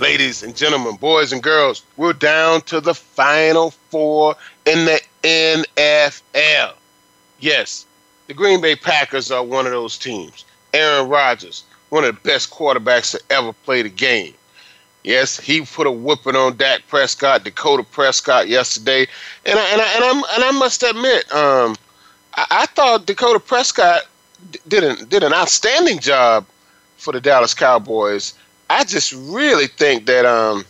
ladies and gentlemen, boys and girls, we're down to the final four in the NFL. Yes, the Green Bay Packers are one of those teams. Aaron Rodgers, one of the best quarterbacks to ever play the game. Yes, he put a whooping on Dak Prescott, Dakota Prescott yesterday, and I, and I, and, and I must admit, um, I, I thought Dakota Prescott did an, did an outstanding job for the Dallas Cowboys. I just really think that um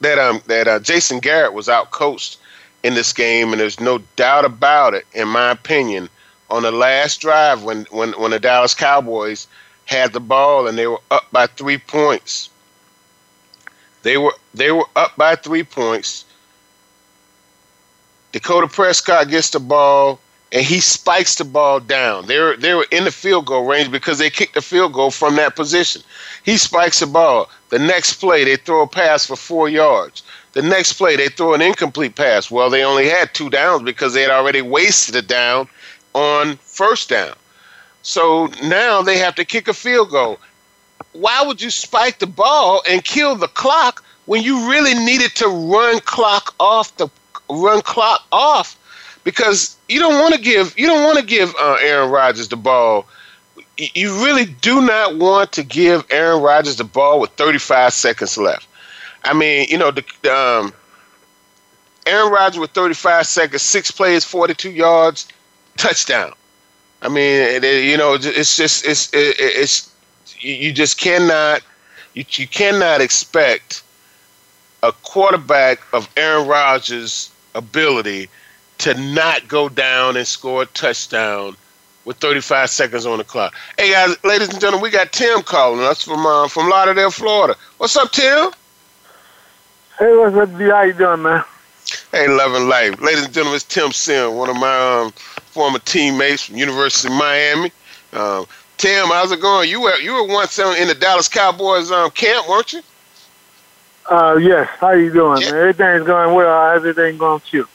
that um that uh, Jason Garrett was outcoached in this game, and there's no doubt about it, in my opinion. On the last drive, when when when the Dallas Cowboys had the ball and they were up by three points, they were they were up by three points. Dakota Prescott gets the ball and he spikes the ball down. They're they were in the field goal range because they kicked the field goal from that position. He spikes the ball. The next play they throw a pass for four yards. The next play they throw an incomplete pass. Well, they only had two downs because they had already wasted a down on first down. So now they have to kick a field goal. Why would you spike the ball and kill the clock when you really needed to run clock off the run clock off because you don't want to give you don't want to give uh, Aaron Rodgers the ball. You really do not want to give Aaron Rodgers the ball with 35 seconds left. I mean, you know, the, um, Aaron Rodgers with 35 seconds, six plays, 42 yards, touchdown. I mean, it, you know, it's just it's it, it's you just cannot you, you cannot expect a quarterback of Aaron Rodgers' ability to not go down and score a touchdown with 35 seconds on the clock. Hey guys, ladies and gentlemen, we got Tim calling us from uh, from Lauderdale, Florida. What's up, Tim? Hey, what's up, D? How you doing, man? Hey, loving life, ladies and gentlemen. It's Tim Sim, one of my um, former teammates from University of Miami. Um, Tim, how's it going? You were you were once in the Dallas Cowboys um, camp, weren't you? Uh, yes. How you doing, yeah. Everything's going well. How's everything going with you?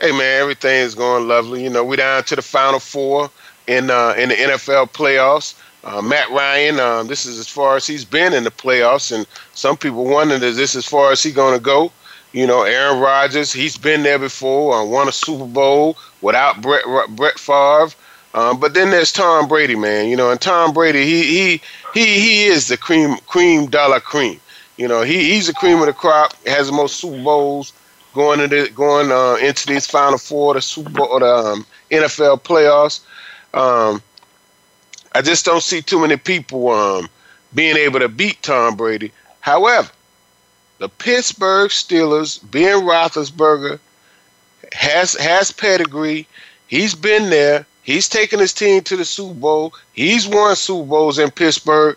Hey man, everything is going lovely. You know, we're down to the final four in uh, in the NFL playoffs. Uh, Matt Ryan, um, this is as far as he's been in the playoffs, and some people wondering is this as far as he's going to go. You know, Aaron Rodgers, he's been there before, uh, won a Super Bowl without Brett Brett Favre. Um, but then there's Tom Brady, man. You know, and Tom Brady, he he he he is the cream cream dollar cream. You know, he he's the cream of the crop. Has the most Super Bowls going into going uh, into these Final Four, the Super Bowl, the um, NFL playoffs. Um, I just don't see too many people um, being able to beat Tom Brady. However, the Pittsburgh Steelers, Ben Roethlisberger, has has pedigree. He's been there. He's taken his team to the Super Bowl. He's won Super Bowls in Pittsburgh.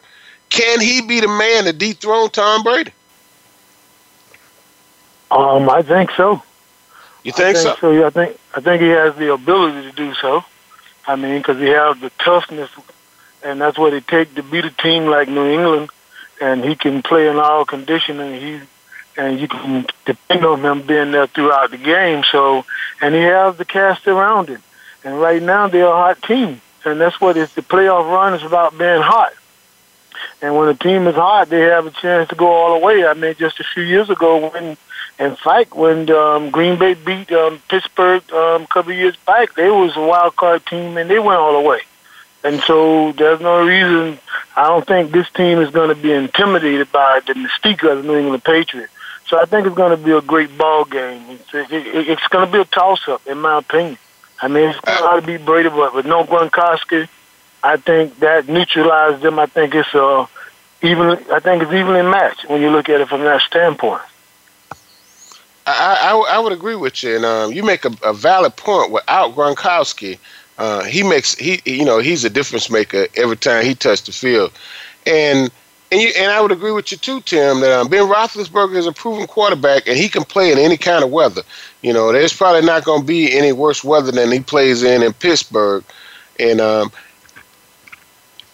Can he be the man to dethrone Tom Brady? Um, I think so. You think, think so? so? Yeah, I think I think he has the ability to do so. I mean, because he has the toughness, and that's what it takes to beat a team like New England. And he can play in all conditions, and he and you can depend on him being there throughout the game. So, and he has the cast around him. And right now, they're a hot team, and that's what it's the playoff run is about being hot. And when a team is hot, they have a chance to go all the way. I mean, just a few years ago when in fact, when um, Green Bay beat um, Pittsburgh um, a couple years back, they was a wild card team and they went all the way. And so there's no reason. I don't think this team is going to be intimidated by the mystique of the New England Patriots. So I think it's going to be a great ball game. It's, it, it, it's going to be a toss-up, in my opinion. I mean, it's going to be Brady, but with no Gronkowski, I think that neutralized them. I think it's uh, even. I think it's evenly matched when you look at it from that standpoint. I, I, I would agree with you, and um, you make a, a, valid point. Without Gronkowski, uh, he makes he you know he's a difference maker every time he touches the field, and and you, and I would agree with you too, Tim, that um, Ben Roethlisberger is a proven quarterback, and he can play in any kind of weather. You know, there's probably not going to be any worse weather than he plays in in Pittsburgh, and um,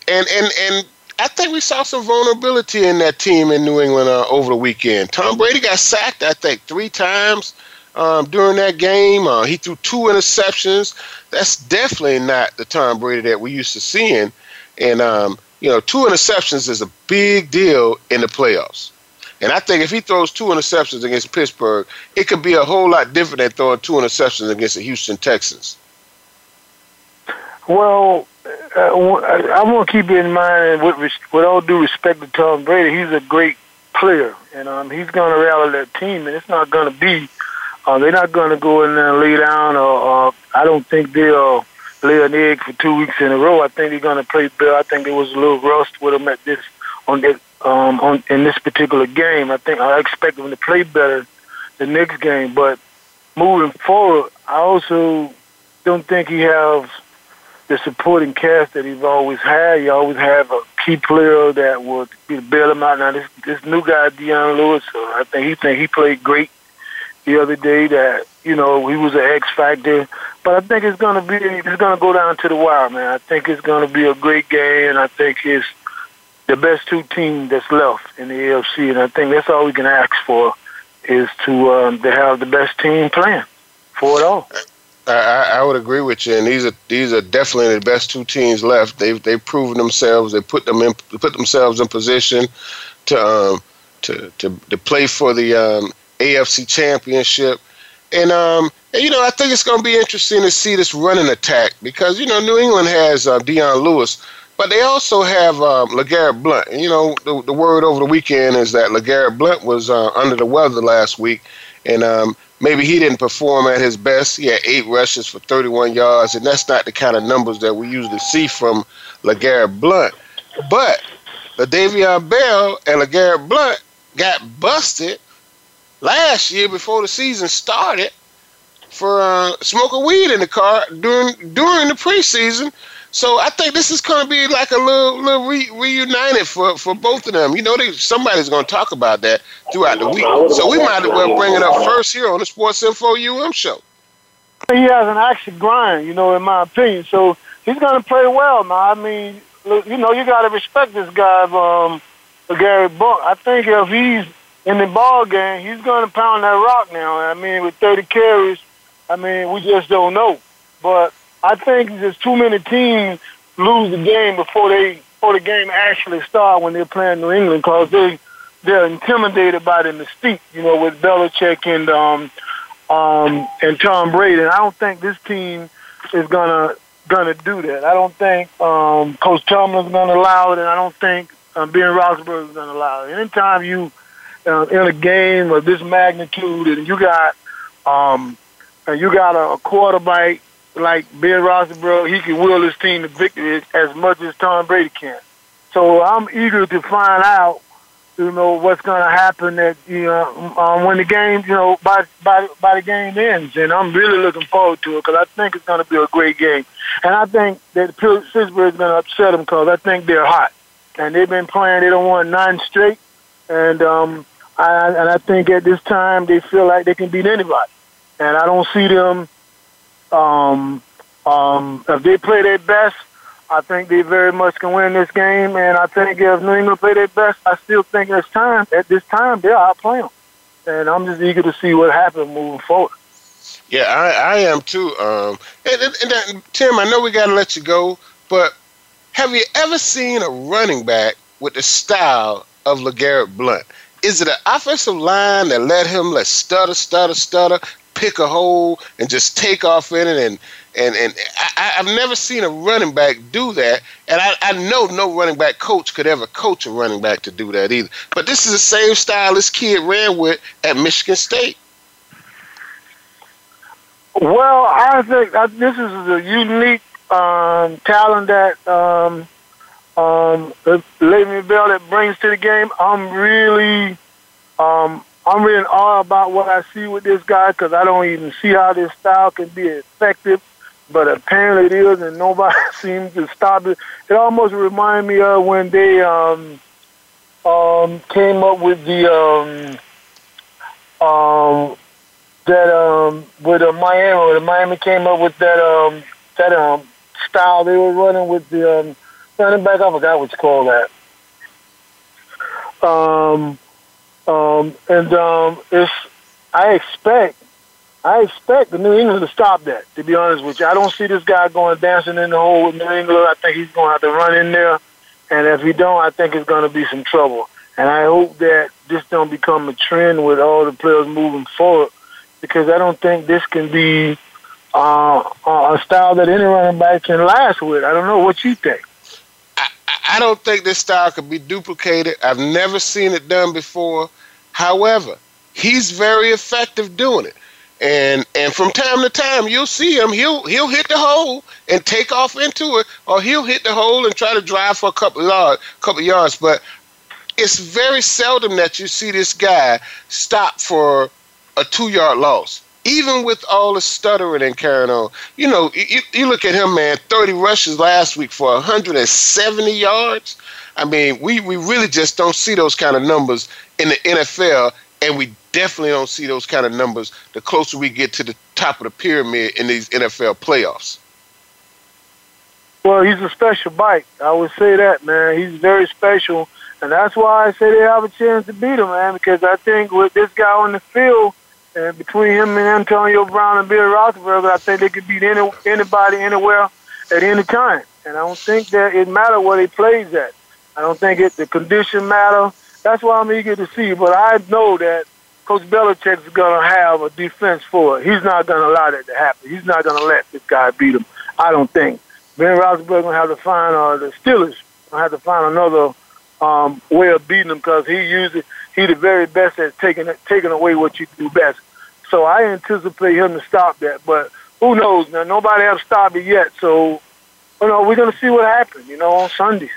and and and I think we saw some vulnerability in that team in New England uh, over the weekend. Tom Brady got sacked, I think, three times um, during that game. Uh, he threw two interceptions. That's definitely not the Tom Brady that we used to seeing. And um, you know, two interceptions is a big deal in the playoffs. And I think if he throws two interceptions against Pittsburgh, it could be a whole lot different than throwing two interceptions against the Houston Texans. Well, uh, I want to keep in mind, and with, with all due respect to Tom Brady, he's a great player, and um, he's going to rally that team, and it's not going to be. Uh, they're not going to go in there and lay down, or uh, I don't think they'll lay an egg for two weeks in a row. I think they're going to play better. I think there was a little rust with them at this on that um, on in this particular game. I think I expect them to play better the next game, but moving forward, I also don't think he has the supporting cast that he's always had. You always have a key player that would bail him out. Now this this new guy, Dion Lewis, uh, I think he think he played great the other day. That you know he was an X factor, but I think it's gonna be it's gonna go down to the wire, man. I think it's gonna be a great game, and I think it's the best two teams that's left in the AFC, and I think that's all we can ask for is to um, to have the best team playing for it all. I, I would agree with you, and these are these are definitely the best two teams left. They've they've proven themselves. They put them in put themselves in position to um, to, to to play for the um, AFC Championship, and um, and, you know I think it's going to be interesting to see this running attack because you know New England has uh, Dion Lewis, but they also have um, LeGarrette Blount. And, you know the the word over the weekend is that LeGarrette Blount was uh, under the weather last week, and um, maybe he didn't perform at his best. He had eight rushes for 31 yards, and that's not the kind of numbers that we usually see from LeGarrette Blount. But Le'Veon Bell and LeGarrette Blount got busted last year before the season started for uh, smoking weed in the car during during the preseason so I think this is going to be like a little, little re- reunited for, for both of them. You know, they, somebody's going to talk about that throughout the week. So we might as well bring it up first here on the Sports Info UM show. He has an action grind, you know, in my opinion. So he's going to play well now. I mean, you know, you got to respect this guy, um, Gary Buck. I think if he's in the ball game, he's going to pound that rock now. I mean, with 30 carries, I mean, we just don't know. But I think there's too many teams lose the game before they before the game actually start when they're playing New England because they they're intimidated by the mystique, you know, with Belichick and um um and Tom Brady. And I don't think this team is gonna gonna do that. I don't think um Coach Tomlin's gonna allow it, and I don't think um, Ben Roethlisberger is gonna allow it. Anytime you uh, in a game of this magnitude and you got um and you got a, a quarterback like Ben Roethlisberger, he can will his team to victory as much as Tom Brady can. So I'm eager to find out, you know, what's going to happen at you know um, when the game, you know, by by by the game ends, and I'm really looking forward to it because I think it's going to be a great game, and I think that Pittsburgh is going to upset them because I think they're hot, and they've been playing. They don't want nine straight, and um, I and I think at this time they feel like they can beat anybody, and I don't see them um, um, if they play their best, I think they very much can win this game. And I think if New England play their best, I still think it's time, at this time, they'll outplay them. And I'm just eager to see what happens moving forward. Yeah, I, I am too. Um, and, and, and Tim, I know we got to let you go, but have you ever seen a running back with the style of LeGarrette Blount? Is it an offensive line that let him let stutter, stutter, stutter, pick a hole and just take off in it and and and I, have never seen a running back do that, and I, I know no running back coach could ever coach a running back to do that either. But this is the same style this kid ran with at Michigan State. Well, I think this is a unique um, talent that um, um, Le'Veon Bell that brings to the game. I'm really um, I'm in awe about what I see with this guy because I don't even see how this style can be effective, but apparently it is, and nobody seems to stop it. It almost reminds me of when they um, um, came up with the um, um, that um, with uh, Miami. The Miami came up with that um, that um, style they were running with the um, running back. I forgot what you call that. Um, um, and um, it's I expect I expect the New England to stop that. To be honest with you, I don't see this guy going dancing in the hole with New England. I think he's going to have to run in there, and if he don't, I think it's going to be some trouble. And I hope that this don't become a trend with all the players moving forward, because I don't think this can be uh, a style that any running back can last with. I don't know what you think. I, don't think this style could be duplicated. I've never seen it done before. However, he's very effective doing it. And and from time to time you'll see him. He'll he'll hit the hole and take off into it, or he'll hit the hole and try to drive for a couple yards, couple yards. But it's very seldom that you see this guy stop for a two yard loss. Even with all the stuttering and carrying on, you know, you, you look at him, man. Thirty rushes last week for 170 yards. I mean, we, we really just don't see those kind of numbers in the NFL, and we definitely don't see those kind of numbers the closer we get to the top of the pyramid in these NFL playoffs. Well, he's a special bike. I would say that, man. He's very special, and that's why I say they have a chance to beat him, man. Because I think with this guy on the field, and between him and Antonio Brown and Bill Roethlisberger, I think they could beat any, anybody anywhere at any time. And I don't think that it matters where he plays at. I don't think it the condition matter. That's why I'm eager to see. But I know that Coach Belichick is going to have a defense for it. He's not to allow that to happen. He's not to let this guy beat him. I don't think. Ben Roethlisberger to have to find, uh, the Steelers to have to find another um, way of beating him because he uses he's the very best at taking taking away what you do best. So I anticipate him to stop that. But who knows? Now nobody has stopped it yet. So you know we're gonna see what happens. You know on Sundays.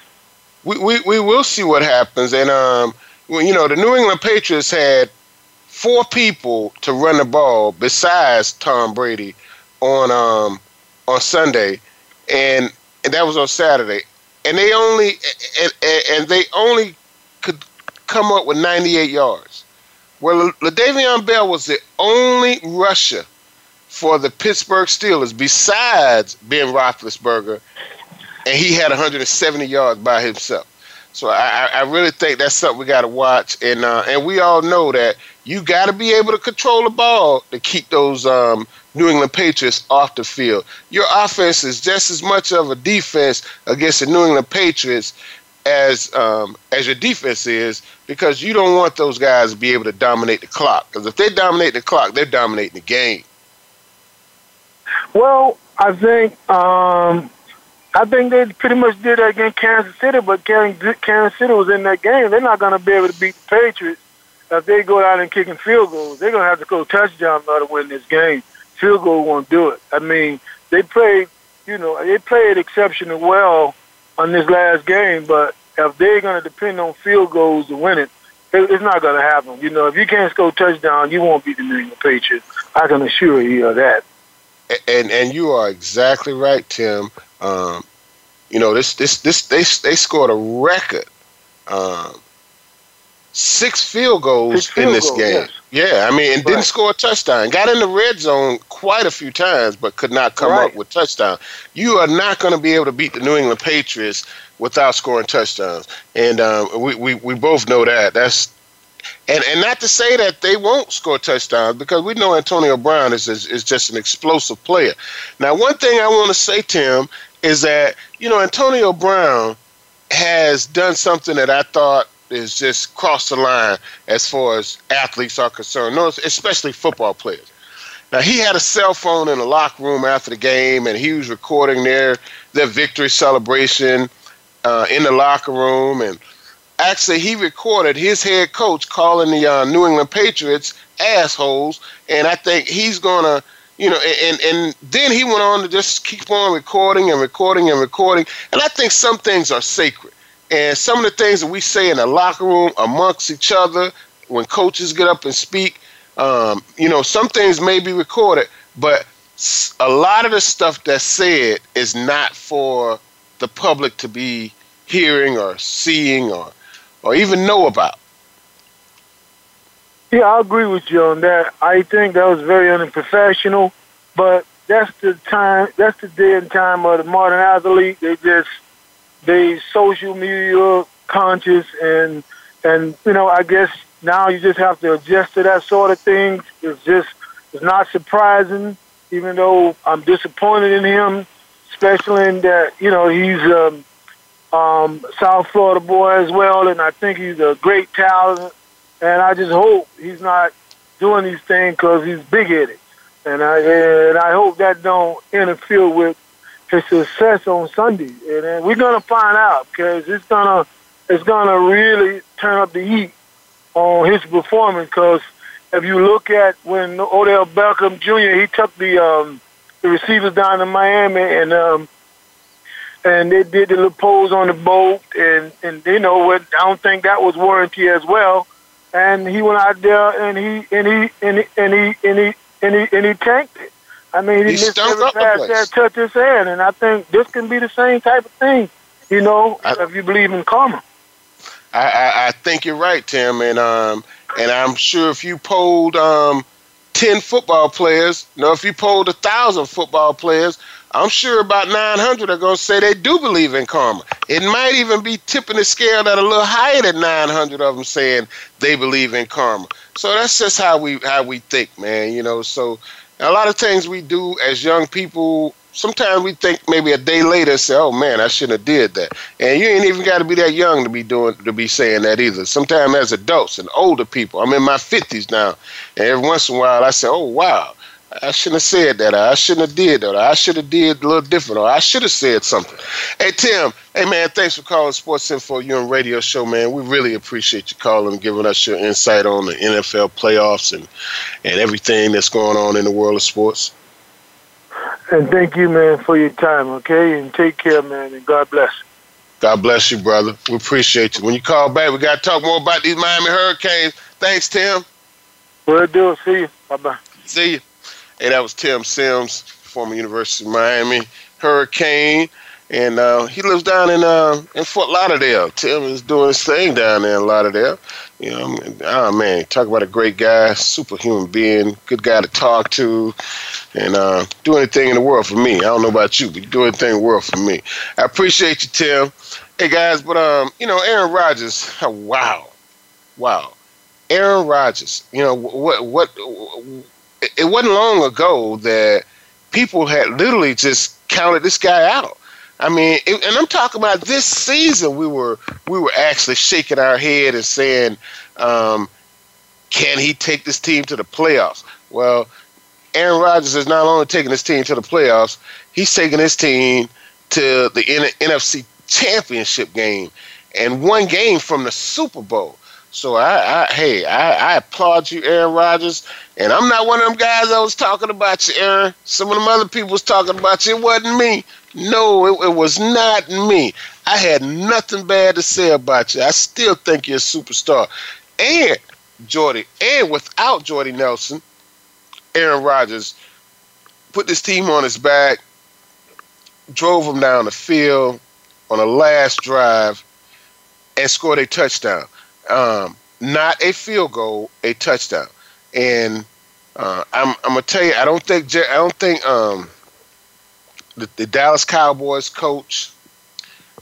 We we, we will see what happens. And um, you know the New England Patriots had four people to run the ball besides Tom Brady on um on Sunday, and, and that was on Saturday. And they only and, and they only could come up with 98 yards. Well, Le'Veon Bell was the only rusher for the Pittsburgh Steelers besides Ben Roethlisberger, and he had 170 yards by himself. So I, I really think that's something we got to watch, and uh, and we all know that you got to be able to control the ball to keep those um, New England Patriots off the field. Your offense is just as much of a defense against the New England Patriots as um, as your defense is because you don't want those guys to be able to dominate the clock. Because if they dominate the clock, they're dominating the game. Well, I think um, I think they pretty much did that against Kansas City, but Kansas City was in that game. They're not going to be able to beat the Patriots if they go out and kicking field goals. They're going to have to go touchdown to win this game. Field goal won't do it. I mean, they played, you know, they played exceptionally well on this last game, but if they're going to depend on field goals to win it, it's not going to happen. You know, if you can't score touchdown, you won't beat the New England Patriots. I can assure you of that. And and you are exactly right, Tim. Um, you know, this this this they they scored a record um, six field goals six field in this goals, game. Yes. Yeah, I mean, and right. didn't score a touchdown. Got in the red zone quite a few times, but could not come right. up with touchdown. You are not going to be able to beat the New England Patriots without scoring touchdowns, and um, we, we we both know that. That's and and not to say that they won't score touchdowns because we know Antonio Brown is, is is just an explosive player. Now, one thing I want to say, Tim, is that you know Antonio Brown has done something that I thought is just crossed the line as far as athletes are concerned, especially football players. Now he had a cell phone in the locker room after the game, and he was recording their their victory celebration uh, in the locker room. And actually, he recorded his head coach calling the uh, New England Patriots assholes, and I think he's gonna you know, and and then he went on to just keep on recording and recording and recording. And I think some things are sacred, and some of the things that we say in the locker room amongst each other when coaches get up and speak, um, you know, some things may be recorded, but a lot of the stuff that's said is not for the public to be hearing or seeing or or even know about? Yeah, I agree with you on that. I think that was very unprofessional, but that's the time, that's the day and time of the modern athlete. They just, they social media conscious and, and, you know, I guess now you just have to adjust to that sort of thing. It's just, it's not surprising, even though I'm disappointed in him, especially in that, you know, he's, um, um, South Florida boy as well, and I think he's a great talent and I just hope he's not doing these things because he's big headed, and I and I hope that don't interfere with his success on Sunday. And uh, we're gonna find out because it's gonna it's gonna really turn up the heat on his performance. Because if you look at when Odell Beckham Jr. he took the um, the receivers down to Miami and um, and they did the little pose on the boat and and you know what I don't think that was warranty as well and he went out there and he and he and he and he and he and he, and he tanked it. I mean, he, he missed every pass that touched his hand, and I think this can be the same type of thing. You know, I, if you believe in karma. I, I, I think you're right, Tim, and um, and I'm sure if you polled um, ten football players, you know, if you polled a thousand football players, I'm sure about 900 are going to say they do believe in karma. It might even be tipping the scale at a little higher than 900 of them saying they believe in karma. So that's just how we how we think, man. You know, so a lot of things we do as young people. Sometimes we think maybe a day later, say, "Oh man, I shouldn't have did that." And you ain't even got to be that young to be doing to be saying that either. Sometimes as adults and older people, I'm in my 50s now, and every once in a while I say, "Oh wow." I shouldn't have said that. I shouldn't have did that. I should have did a little different. Or I should have said something. Hey Tim. Hey man, thanks for calling Sports Info You and Radio Show, man. We really appreciate you calling giving us your insight on the NFL playoffs and and everything that's going on in the world of sports. And thank you, man, for your time. Okay, and take care, man, and God bless. God bless you, brother. We appreciate you. When you call back, we got to talk more about these Miami Hurricanes. Thanks, Tim. We'll do. See you. Bye bye. See you. Hey, that was Tim Sims, former University of Miami Hurricane, and uh, he lives down in uh, in Fort Lauderdale. Tim is doing his thing down there in Lauderdale. You know, oh man, talk about a great guy, superhuman being, good guy to talk to, and uh, do anything in the world for me. I don't know about you, but do anything in the world for me. I appreciate you, Tim. Hey guys, but um, you know, Aaron Rodgers, wow, wow, Aaron Rodgers. You know what? What? It wasn't long ago that people had literally just counted this guy out. I mean, it, and I'm talking about this season. We were we were actually shaking our head and saying, um, "Can he take this team to the playoffs?" Well, Aaron Rodgers is not only taking this team to the playoffs; he's taking this team to the N- NFC Championship game and one game from the Super Bowl. So I, I hey, I, I, applaud you, Aaron Rodgers. And I'm not one of them guys that was talking about you, Aaron. Some of them other people was talking about you. It wasn't me. No, it, it was not me. I had nothing bad to say about you. I still think you're a superstar. And Jordy, and without Jordy Nelson, Aaron Rodgers put this team on his back, drove them down the field on a last drive, and scored a touchdown um, not a field goal, a touchdown. And uh, I'm, I'm gonna tell you, I don't think I don't think um, the, the, Dallas Cowboys coach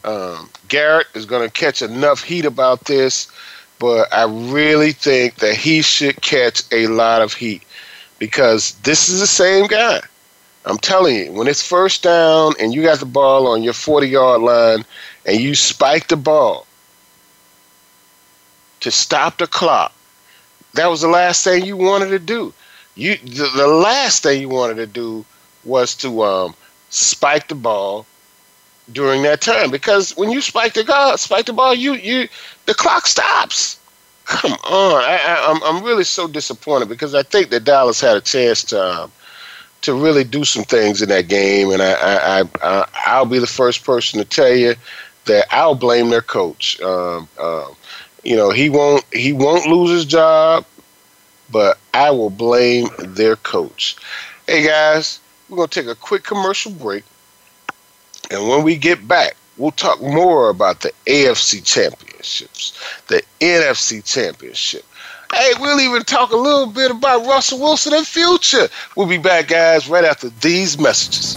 um, Garrett is gonna catch enough heat about this, but I really think that he should catch a lot of heat because this is the same guy. I'm telling you, when it's first down and you got the ball on your 40 yard line and you spike the ball, to stop the clock. That was the last thing you wanted to do. You the, the last thing you wanted to do was to um, spike the ball during that time because when you spike the ball, spike the ball, you you the clock stops. Come on, I, I, am I'm, I'm really so disappointed because I think that Dallas had a chance to um, to really do some things in that game, and I, I, I I'll be the first person to tell you that I'll blame their coach. Um, um, you know, he won't he won't lose his job, but I will blame their coach. Hey guys, we're gonna take a quick commercial break, and when we get back, we'll talk more about the AFC championships, the NFC championship. Hey, we'll even talk a little bit about Russell Wilson and future. We'll be back, guys, right after these messages.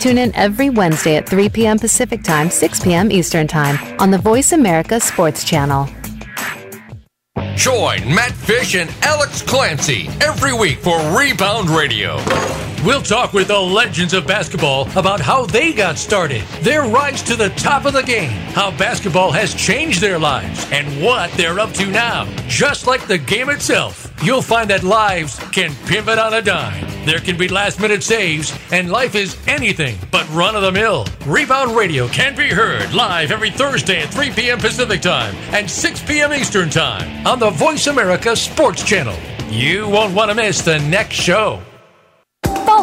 Tune in every Wednesday at 3 p.m. Pacific Time, 6 p.m. Eastern Time on the Voice America Sports Channel. Join Matt Fish and Alex Clancy every week for Rebound Radio. We'll talk with the legends of basketball about how they got started, their rise to the top of the game, how basketball has changed their lives, and what they're up to now. Just like the game itself, you'll find that lives can pivot on a dime. There can be last minute saves, and life is anything but run of the mill. Rebound Radio can be heard live every Thursday at 3 p.m. Pacific Time and 6 p.m. Eastern Time on the Voice America Sports Channel. You won't want to miss the next show.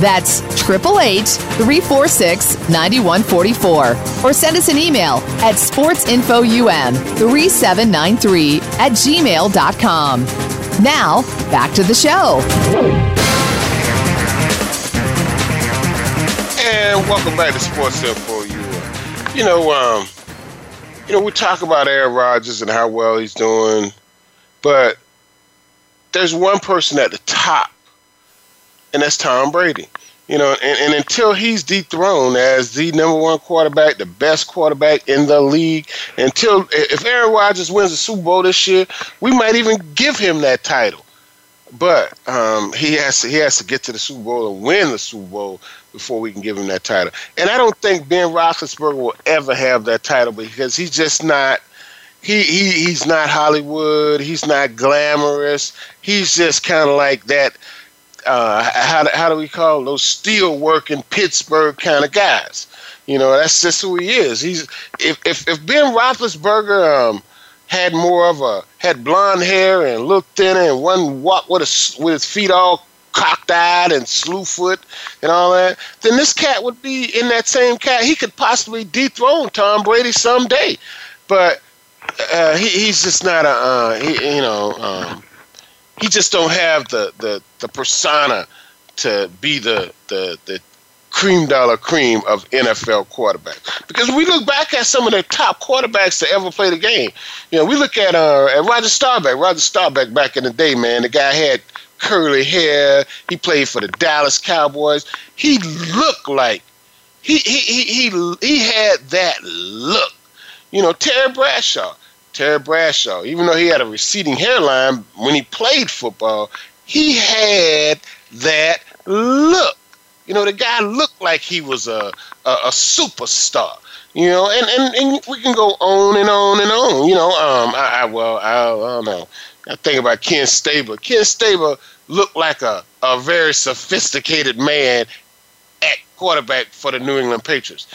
That's 888 346 9144. Or send us an email at sportsinfoum3793 at gmail.com. Now, back to the show. And welcome back to Sports Info. You know, um, you know, we talk about Aaron Rodgers and how well he's doing, but there's one person at the top, and that's Tom Brady. You know, and, and until he's dethroned as the number one quarterback, the best quarterback in the league, until if Aaron Rodgers wins the Super Bowl this year, we might even give him that title. But um, he has to he has to get to the Super Bowl and win the Super Bowl before we can give him that title. And I don't think Ben Roethlisberger will ever have that title because he's just not. He, he he's not Hollywood. He's not glamorous. He's just kind of like that. Uh, how how do we call those steel working Pittsburgh kind of guys? You know, that's just who he is. He's if if, if Ben Roethlisberger um, had more of a had blonde hair and looked thinner and one walk with a, with his feet all cocked eyed and slew foot and all that, then this cat would be in that same cat. He could possibly dethrone Tom Brady someday, but uh, he, he's just not a uh, he, you know um, he just don't have the, the, the persona to be the the the cream dollar cream of NFL quarterbacks. Because we look back at some of the top quarterbacks to ever play the game. You know, we look at uh at Roger Staubach. Roger Staubach back in the day, man, the guy had curly hair. He played for the Dallas Cowboys. He looked like he he he he, he had that look. You know, Terry Bradshaw. Terry Bradshaw, even though he had a receding hairline when he played football, he had that look. You know, the guy looked like he was a a, a superstar. You know, and, and, and we can go on and on and on. You know, um, I, I well, I, I don't know. I think about Ken Stabler. Ken Stabler looked like a, a very sophisticated man at quarterback for the New England Patriots.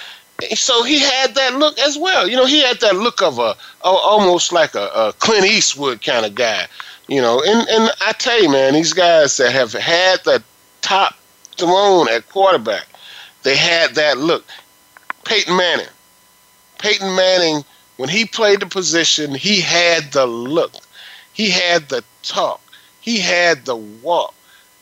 So he had that look as well. You know, he had that look of a, a almost like a, a Clint Eastwood kind of guy. You know, and, and I tell you, man, these guys that have had the top throne at quarterback, they had that look. Peyton Manning. Peyton Manning, when he played the position, he had the look. He had the talk. He had the walk.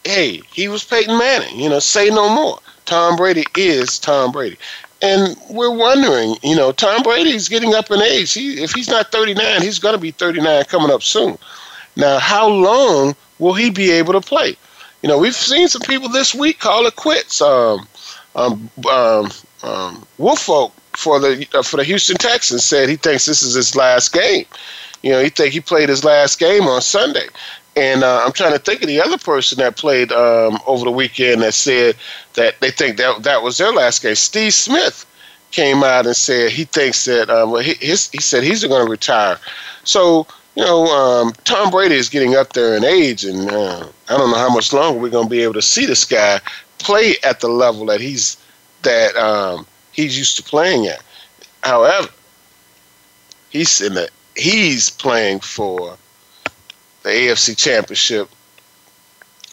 Hey, he was Peyton Manning. You know, say no more. Tom Brady is Tom Brady. And we're wondering, you know, Tom Brady's getting up in age. He, if he's not 39, he's going to be 39 coming up soon. Now, how long will he be able to play? You know, we've seen some people this week call it quits. Um, um, um, um, Wilfork for the uh, for the Houston Texans said he thinks this is his last game. You know, he think he played his last game on Sunday. And uh, I'm trying to think of the other person that played um, over the weekend that said that they think that that was their last game. Steve Smith came out and said he thinks that uh, well, he, his, he said he's going to retire. So you know, um, Tom Brady is getting up there in age, and uh, I don't know how much longer we're going to be able to see this guy play at the level that he's that um, he's used to playing at. However, he's in the he's playing for the AFC Championship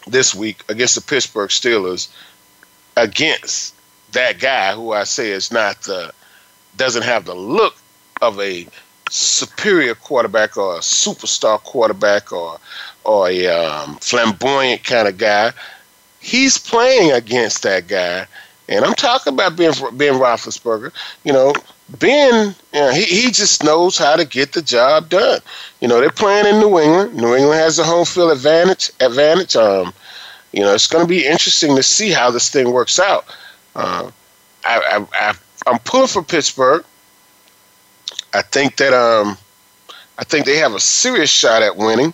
this week against the Pittsburgh Steelers against that guy who I say is not the doesn't have the look of a superior quarterback or a superstar quarterback or or a um, flamboyant kind of guy. He's playing against that guy, and I'm talking about Ben Ben Roethlisberger. You know, Ben, you know, he he just knows how to get the job done. You know, they're playing in New England. New England has the home field advantage. Advantage. Um, you know, it's going to be interesting to see how this thing works out. Uh, I, I, I I'm pulling for Pittsburgh. I think that um, I think they have a serious shot at winning.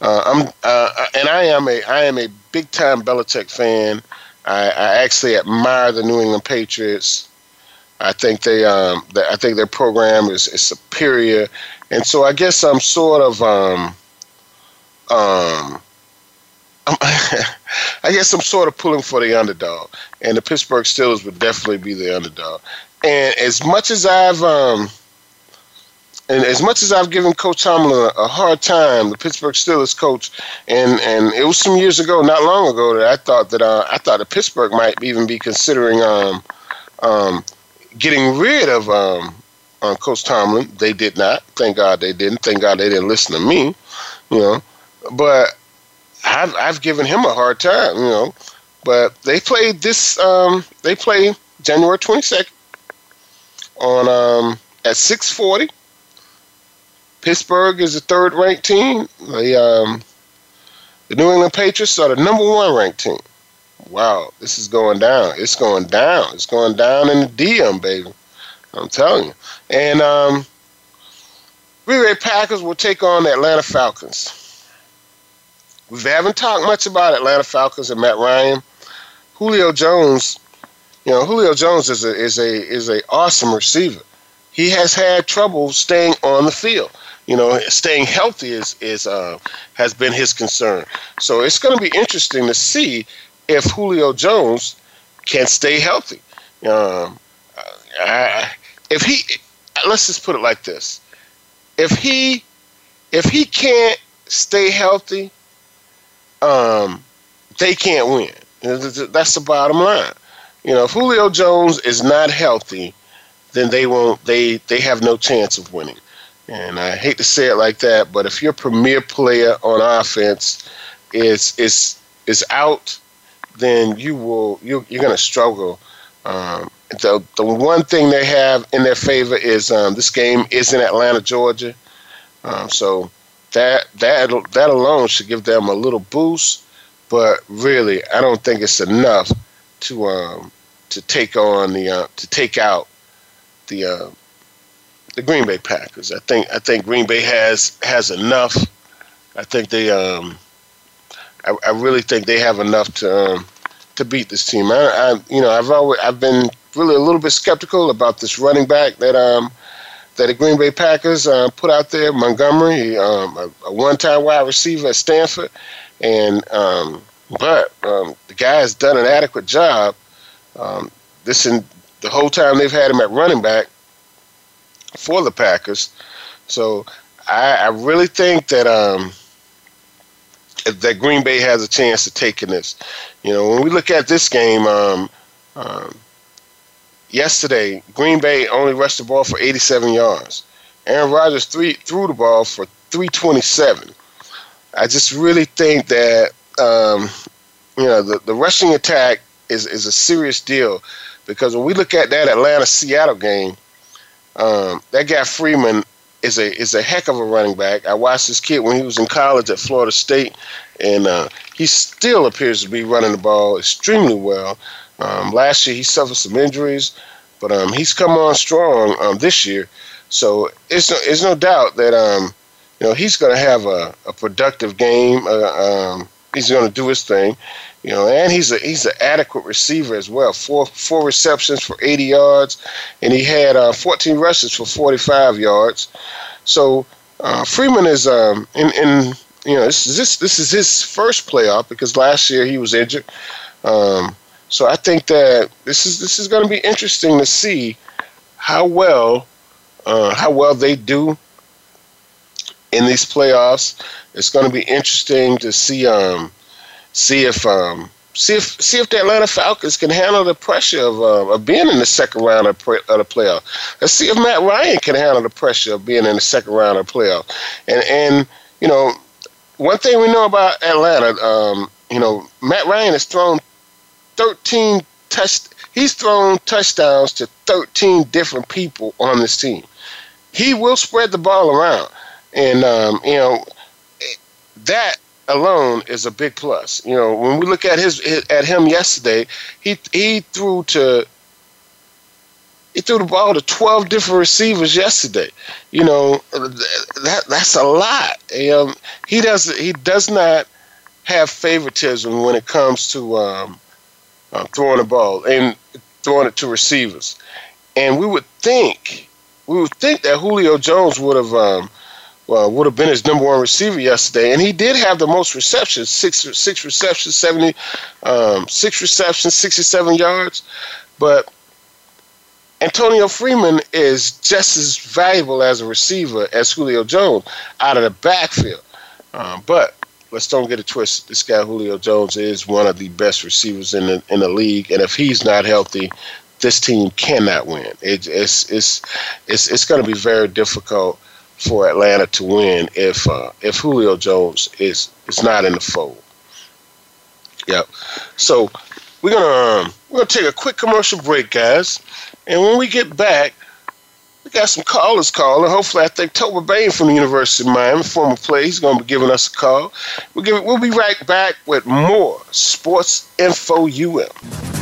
Uh, I'm uh, and I am a I am a big time Belichick fan. I, I actually admire the New England Patriots. I think they um, I think their program is, is superior, and so I guess I'm sort of um, um, I guess I'm sort of pulling for the underdog, and the Pittsburgh Steelers would definitely be the underdog. And as much as I've um, and as much as I've given Coach Tomlin a, a, hard time, the Pittsburgh Steelers coach, and and it was some years ago, not long ago, that I thought that uh, I thought that Pittsburgh might even be considering um, um, getting rid of um, uh, Coach Tomlin. They did not. Thank God they didn't. Thank God they didn't listen to me. You know, but I've I've given him a hard time. You know, but they played this. Um, they play January twenty second on um, at six forty. Pittsburgh is the third ranked team. The um, the New England Patriots are the number one ranked team. Wow, this is going down. It's going down. It's going down in the DM, baby. I'm telling you. And um, Green Bay Packers will take on the Atlanta Falcons. We haven't talked much about Atlanta Falcons and Matt Ryan. Julio Jones, you know, Julio Jones is a is a is a awesome receiver. He has had trouble staying on the field. You know, staying healthy is is uh, has been his concern. So it's going to be interesting to see if Julio Jones can stay healthy. Um, I, if he, let's just put it like this: if he, if he can't stay healthy, um, they can't win. That's the bottom line. You know, if Julio Jones is not healthy, then they won't. They they have no chance of winning. And I hate to say it like that, but if your premier player on offense is is is out, then you will you you're going to struggle. Um, the the one thing they have in their favor is um, this game is in Atlanta, Georgia. Um, so that that that alone should give them a little boost. But really, I don't think it's enough to um, to take on the uh, to take out the uh, the Green Bay Packers. I think I think Green Bay has has enough. I think they um, I, I really think they have enough to um, to beat this team. I, I you know I've always I've been really a little bit skeptical about this running back that um that the Green Bay Packers uh, put out there, Montgomery, um, a, a, one-time wide receiver at Stanford, and um, but um, the guy has done an adequate job. Um, this in the whole time they've had him at running back for the Packers, so I, I really think that um, that Green Bay has a chance of taking this. You know, when we look at this game. Um, um yesterday, Green Bay only rushed the ball for 87 yards. Aaron Rodgers three, threw the ball for 327. I just really think that um, you know the, the rushing attack is, is a serious deal because when we look at that Atlanta Seattle game, um, that guy Freeman is a is a heck of a running back. I watched this kid when he was in college at Florida State, and uh, he still appears to be running the ball extremely well. Um, last year he suffered some injuries, but um, he's come on strong um, this year. So it's no, it's no doubt that um, you know he's going to have a, a productive game. Uh, um, he's going to do his thing, you know, and he's a he's an adequate receiver as well. Four four receptions for 80 yards, and he had uh, 14 rushes for 45 yards. So uh, Freeman is um, in in you know this is this this is his first playoff because last year he was injured. Um, so I think that this is this is going to be interesting to see how well uh, how well they do in these playoffs. It's going to be interesting to see um, see if um, see if see if the Atlanta Falcons can handle the pressure of, uh, of being in the second round of, pre- of the playoff. Let's see if Matt Ryan can handle the pressure of being in the second round of the playoff. And and you know, one thing we know about Atlanta, um, you know, Matt Ryan has thrown 13 touch. He's thrown touchdowns to 13 different people on this team. He will spread the ball around, and um, you know that alone is a big plus. You know, when we look at his, his at him yesterday, he he threw to he threw the ball to 12 different receivers yesterday. You know, that that's a lot. Um, he does he does not have favoritism when it comes to um, uh, throwing the ball and throwing it to receivers. And we would think, we would think that Julio Jones would have, um, well, would have been his number one receiver yesterday, and he did have the most receptions six six receptions, seventy um, six receptions, sixty seven yards. But Antonio Freeman is just as valuable as a receiver as Julio Jones out of the backfield. Um, but let's don't get it twisted. This guy Julio Jones is one of the best receivers in the in the league, and if he's not healthy, this team cannot win. It, it's it's it's it's going to be very difficult for Atlanta to win if uh, if Julio Jones is is not in the fold. Yep. So we're gonna um, we're gonna take a quick commercial break, guys, and when we get back, we got some callers calling. Hopefully, I think Tolbert Bain from the University of Miami, former player, he's going to be giving us a call. We'll, give, we'll be right back with more Sports Info UM.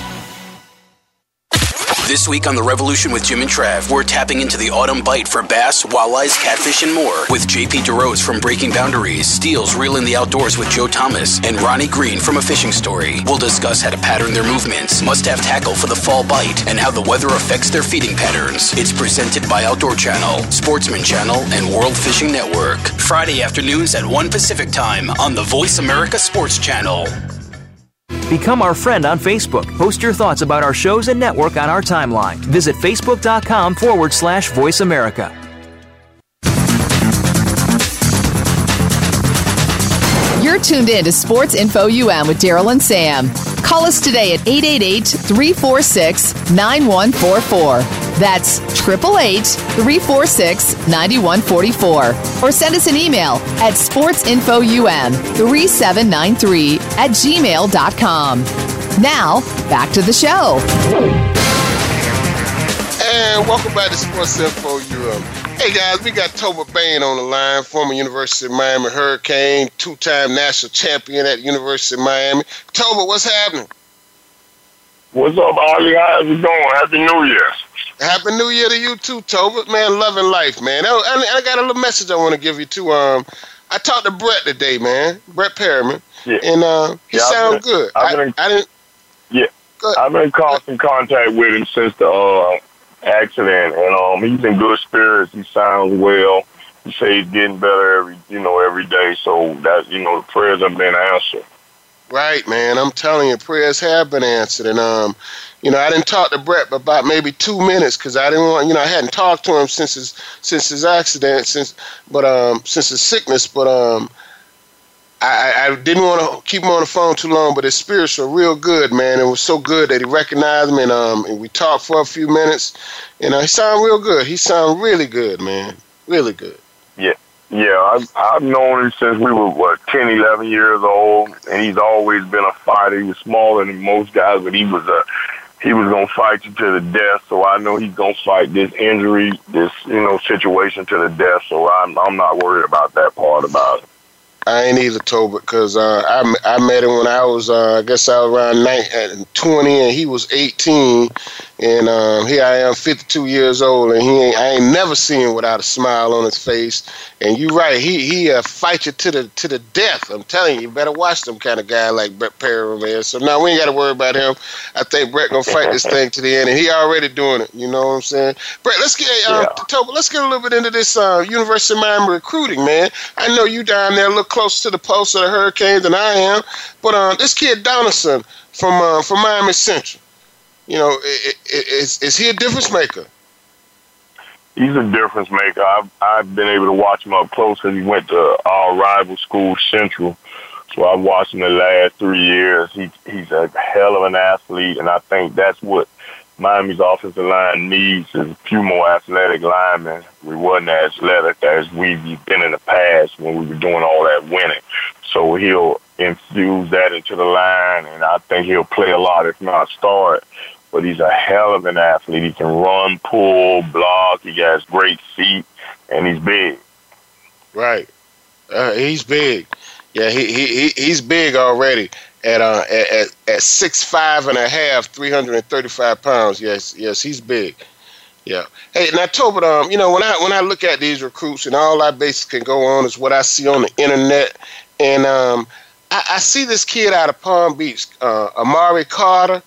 This week on The Revolution with Jim and Trav, we're tapping into the autumn bite for bass, walleyes, catfish, and more with JP DeRose from Breaking Boundaries, Steele's Reel in the Outdoors with Joe Thomas, and Ronnie Green from A Fishing Story. We'll discuss how to pattern their movements, must have tackle for the fall bite, and how the weather affects their feeding patterns. It's presented by Outdoor Channel, Sportsman Channel, and World Fishing Network. Friday afternoons at 1 Pacific Time on the Voice America Sports Channel. Become our friend on Facebook. Post your thoughts about our shows and network on our timeline. Visit facebook.com forward slash voice America. You're tuned in to Sports Info UM with Daryl and Sam. Call us today at 888 346 9144. That's 888 346 9144. Or send us an email at sportsinfoum 3793 at gmail.com. Now, back to the show. And welcome back to Sports Info UM. Hey guys, we got Tolbert Bain on the line, former University of Miami Hurricane, two-time national champion at University of Miami. Tolbert, what's happening? What's up, Ollie? How's it going? Happy New Year. Happy New Year to you too, Tolbert. Man, loving life, man. Oh, I, I got a little message I want to give you too. Um, I talked to Brett today, man. Brett Perriman, yeah. and uh, he yeah, good. I've been, I didn't. Yeah, Good. I've been in constant contact with him since the uh, accident, and um, he's in good spirits. He sounds well. he says he's getting better every you know every day. So that you know the prayers have been answered. Right, man. I'm telling you, prayers have been answered, and um, you know, I didn't talk to Brett about maybe two minutes because I didn't want, you know, I hadn't talked to him since his since his accident, since but um since his sickness, but um. I, I didn't want to keep him on the phone too long, but his spirits were real good, man. It was so good that he recognized me, and um, and we talked for a few minutes, and uh, he sounded real good. He sounded really good, man, really good. Yeah, I've, I've known him since we were, what, 10, 11 years old, and he's always been a fighter. He was smaller than most guys, but he was a he was gonna fight you to the death. So I know he's gonna fight this injury, this you know situation to the death. So I'm I'm not worried about that part about it. I ain't either, Tolbert, because uh, I, I met him when I was, uh, I guess I was around 19, 20 and he was 18. And um, here I am, 52 years old, and he ain't, I ain't never seen him without a smile on his face. And you're right, he he uh, fight you to the to the death. I'm telling you, you better watch them kind of guy like Brett Perriman. So now we ain't got to worry about him. I think Brett gonna fight this thing to the end, and he already doing it. You know what I'm saying? Brett, let's get uh, yeah. Tolbert, let's get a little bit into this uh, University of Miami recruiting, man. I know you down there look closer to the pulse of the hurricane than I am, but uh, this kid Donaldson from uh, from Miami Central you know, is is he a difference maker? He's a difference maker. I've I've been able to watch him up close because he went to our rival school, Central. So I've watched him the last three years. He he's a hell of an athlete, and I think that's what Miami's offensive line needs is a few more athletic linemen. We wasn't as athletic as we've been in the past when we were doing all that winning. So he'll infuse that into the line, and I think he'll play a lot, if not start but he's a hell of an athlete. He can run, pull, block. He has great feet, and he's big. Right. Uh, he's big. Yeah, he, he, he's big already at uh at, at six five and a half, three hundred and thirty five pounds. Yes, yes, he's big. Yeah. Hey, now Tolbert, um, you know when I when I look at these recruits and all I basically can go on is what I see on the internet, and um, I, I see this kid out of Palm Beach, uh, Amari Carter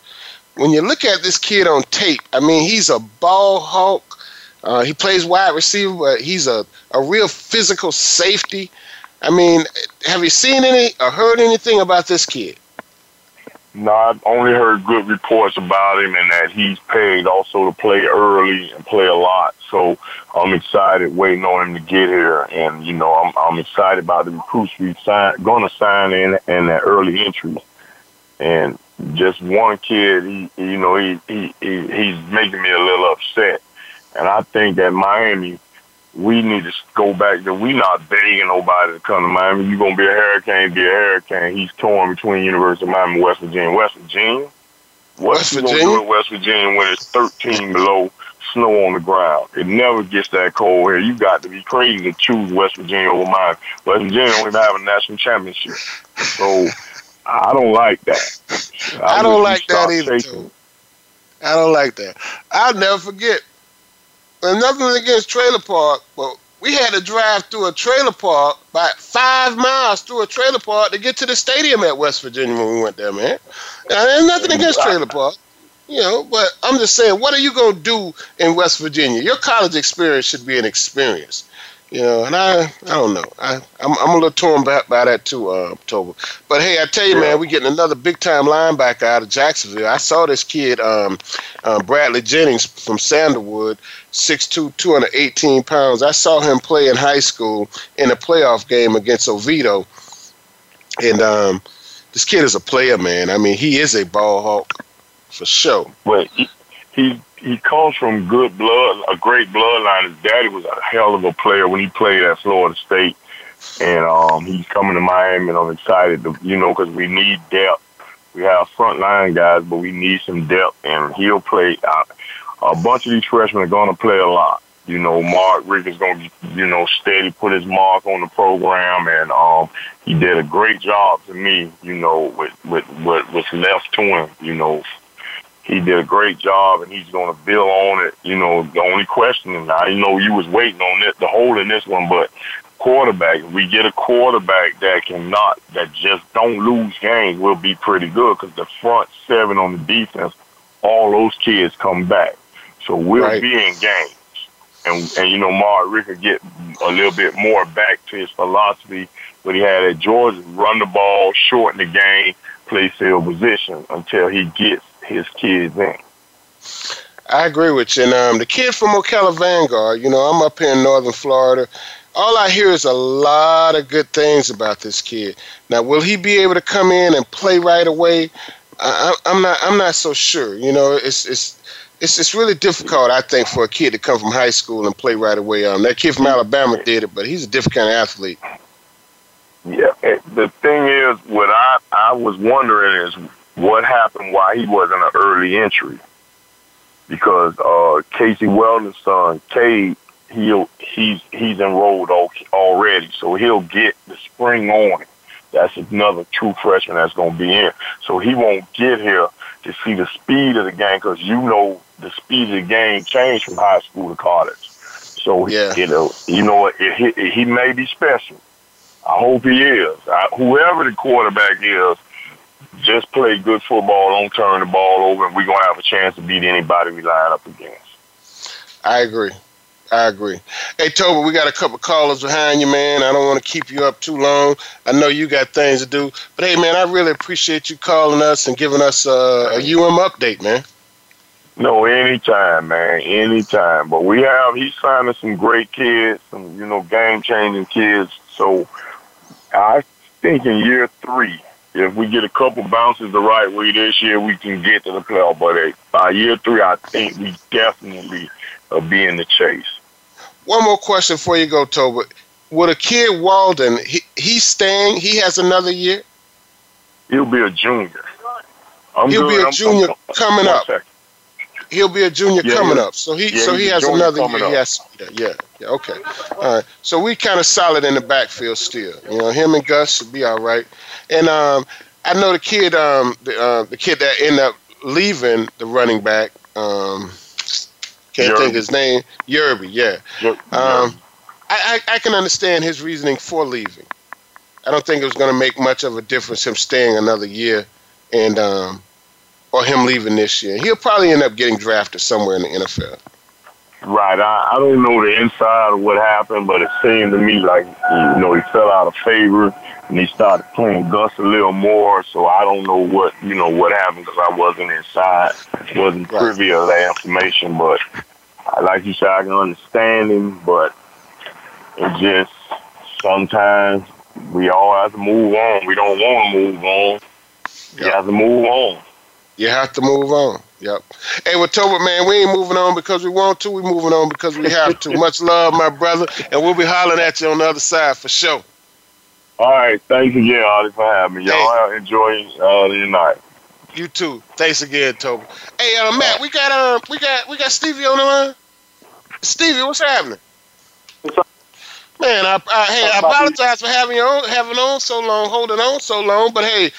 when you look at this kid on tape, I mean, he's a ball hawk. Uh, he plays wide receiver, but he's a, a real physical safety. I mean, have you seen any or heard anything about this kid? No, I've only heard good reports about him and that he's paid also to play early and play a lot. So I'm excited waiting on him to get here. And, you know, I'm, I'm excited about the recruits we've signed, going to sign in and that early entry. And just one kid, he, you know, he, he, he he's making me a little upset. And I think that Miami, we need to go back to we not begging nobody to come to Miami. You're gonna be a hurricane, be a hurricane. He's torn between University of Miami and West Virginia. West Virginia? What's West Virginia? Gonna do in West Virginia when it's thirteen below snow on the ground. It never gets that cold here. You got to be crazy to choose West Virginia over Miami. West Virginia don't even have a national championship. So I don't like that. I, I don't like that either. Too. I don't like that. I'll never forget. And nothing against trailer park, but we had to drive through a trailer park about five miles through a trailer park to get to the stadium at West Virginia when we went there, man. There's nothing against trailer park, you know, but I'm just saying, what are you going to do in West Virginia? Your college experience should be an experience. You know, and I, I don't know. I, I'm, I'm a little torn by, by that too, uh, October. But hey, I tell you, man, we're getting another big time linebacker out of Jacksonville. I saw this kid, um, uh, Bradley Jennings from Sandalwood, 6'2", 218 pounds. I saw him play in high school in a playoff game against Oviedo, and um, this kid is a player, man. I mean, he is a ball hawk for sure. Well, he, he comes from good blood, a great bloodline. His daddy was a hell of a player when he played at Florida State, and um, he's coming to Miami, and I'm excited to, you know, because we need depth. We have frontline guys, but we need some depth, and he'll play. Uh, a bunch of these freshmen are going to play a lot. You know, Mark Richt is going to, you know, steady put his mark on the program, and um, he did a great job to me. You know, with with what was left to him. You know, he did a great job and he's going to build on it. You know, the only question, and I know you was waiting on it, the hold in this one, but quarterback, if we get a quarterback that cannot, that just don't lose games, we'll be pretty good because the front seven on the defense, all those kids come back. So we'll right. be in games. and and you know, Mark could get a little bit more back to his philosophy what he had at Georgia: run the ball, shorten the game, play field position until he gets his kids in. I agree with you. And um, the kid from Ocala Vanguard, you know, I'm up here in Northern Florida. All I hear is a lot of good things about this kid. Now, will he be able to come in and play right away? I, I'm not. I'm not so sure. You know, it's it's it's it's really difficult, I think, for a kid to come from high school and play right away. Um, that kid from Alabama did it, but he's a different kind of athlete. Yeah, the thing is, what I I was wondering is what happened why he wasn't an early entry because uh, Casey Weldon's son, Cade, he'll he's he's enrolled already, so he'll get the spring on. it. That's another true freshman that's going to be in. So he won't get here to see the speed of the game because you know the speed of the game changed from high school to college. So yeah. you know, you know, it, he may be special. I hope he is. I, whoever the quarterback is, just play good football, don't turn the ball over, and we're gonna have a chance to beat anybody we line up against. I agree. I agree. Hey, Toby, we got a couple callers behind you, man. I don't want to keep you up too long. I know you got things to do, but hey, man, I really appreciate you calling us and giving us uh, a UM update, man. No, anytime, man, anytime. But we have he's signing some great kids, some you know game changing kids. So I think in year three, if we get a couple bounces the right way this year, we can get to the playoff. But by year three, I think we definitely will be in the chase. One more question before you go, Toby. Would a kid Walton, he, he's staying, he has another year? He'll be a junior. I'm He'll good. be a junior I'm, coming up. He'll be a junior yeah, coming up. So he so he has another year. Yes, yeah, yeah, okay. All right. So we kind of solid in the backfield still. You know, him and Gus should be all right. And um, I know the kid, um, the uh, the kid that ended up leaving the running back. Um, can't Yearby. think his name. Yearby, yeah. Um, I, I, I can understand his reasoning for leaving. I don't think it was going to make much of a difference him staying another year, and um, or him leaving this year. He'll probably end up getting drafted somewhere in the NFL. Right. I, I don't know the inside of what happened, but it seemed to me like you know he fell out of favor and he started playing Gus a little more. So I don't know what you know what happened because I wasn't inside, wasn't privy to that information. But like you said, I can understand him, but it just sometimes we all have to move on. We don't want to move on. We have to move on. You have to move on. Yep. Hey, well, Tolbert, man, we ain't moving on because we want to. We're moving on because we have to. Much love, my brother, and we'll be hollering at you on the other side for sure. All right. Thanks again, Audie, for having me. Y'all hey. enjoy uh, your night. You too. Thanks again, Toby. Hey, uh, Matt, we got um, we got we got Stevie on the line. Stevie, what's happening? What's up? Man, I, I hey, I apologize for having you on, having on so long, holding on so long. But hey,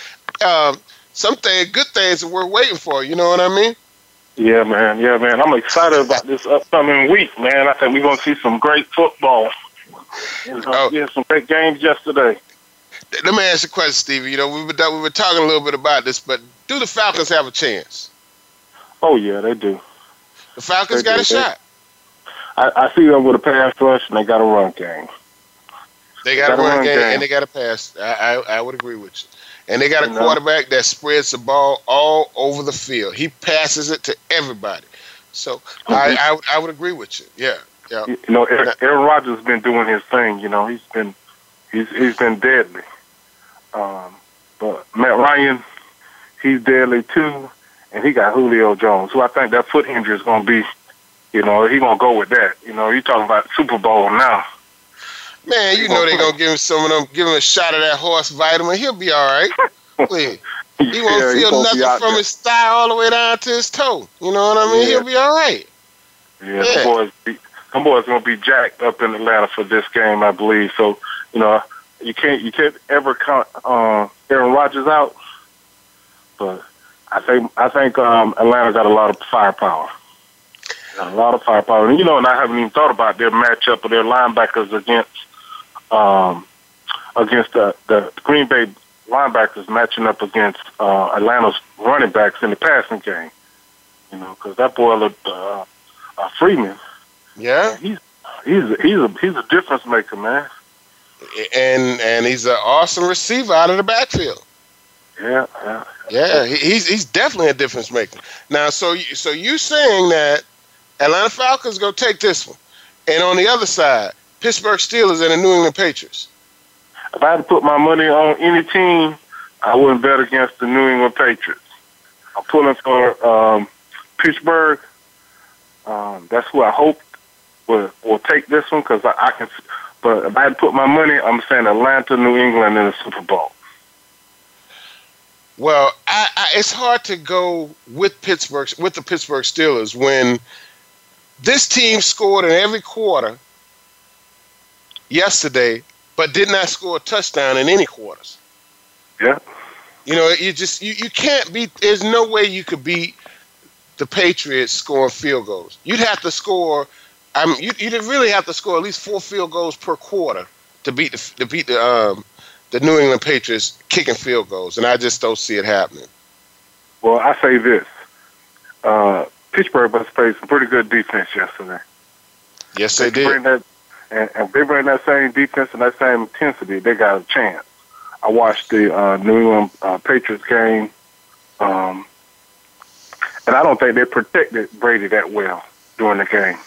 um, some things, good things that we're waiting for. You know what I mean? Yeah, man. Yeah, man. I'm excited about this upcoming week, man. I think we're going to see some great football. Uh, oh. Yeah, some great games yesterday. Let me ask you a question, Stevie. You know, we were, we were talking a little bit about this, but do the Falcons have a chance? Oh, yeah, they do. The Falcons they got do. a shot. I, I see them with a pass rush, and they got a run game. They got, they got a run, run game, game, and they got a pass. I, I, I would agree with you. And they got a quarterback that spreads the ball all over the field. He passes it to everybody. So mm-hmm. I, I, I would agree with you. Yeah, yeah. You know, Aaron, Aaron Rodgers has been doing his thing. You know, he's been he's he's been deadly. Um, but Matt Ryan, he's deadly too, and he got Julio Jones, who I think that foot injury is going to be. You know, he's going to go with that. You know, you're talking about Super Bowl now. Man, you know they gonna give him some of them, give him a shot of that horse vitamin. He'll be all right. Please. He won't yeah, feel nothing from there. his thigh all the way down to his toe. You know what I mean? Yeah. He'll be all right. Yeah, yeah. boys, be, them boys gonna be jacked up in Atlanta for this game, I believe. So, you know, you can't you can't ever count uh, Aaron Rodgers out. But I think I think um, Atlanta got a lot of firepower. Got a lot of firepower, and you know, and I haven't even thought about their matchup of their linebackers against um, against the, the Green Bay linebackers matching up against uh, Atlanta's running backs in the passing game. You know, because that boy, uh, uh, Freeman, Yeah, he's he's a, he's a he's a difference maker, man. And and he's an awesome receiver out of the backfield. Yeah, yeah. Yeah, he's he's definitely a difference maker. Now, so you, so you saying that Atlanta Falcons go take this one, and on the other side, Pittsburgh Steelers and the New England Patriots. If I had to put my money on any team, I wouldn't bet against the New England Patriots. I'm pulling for um, Pittsburgh. Um, that's who I hope will will take this one because I, I can. But if I had to put my money, I'm saying Atlanta, New England in the Super Bowl. Well, I, I, it's hard to go with Pittsburgh with the Pittsburgh Steelers when this team scored in every quarter yesterday, but did not score a touchdown in any quarters. Yeah. You know, you just you, you can't beat. There's no way you could beat the Patriots scoring field goals. You'd have to score. I mean, you you'd really have to score at least four field goals per quarter to beat the to beat the um the New England Patriots kicking field goals, and I just don't see it happening. Well, I say this: uh, Pittsburgh must play some pretty good defense yesterday. Yes, they, they did. Bring that, and, and if they bring that same defense and that same intensity, they got a chance. I watched the uh, New England uh, Patriots game, um, and I don't think they protected Brady that well during the game.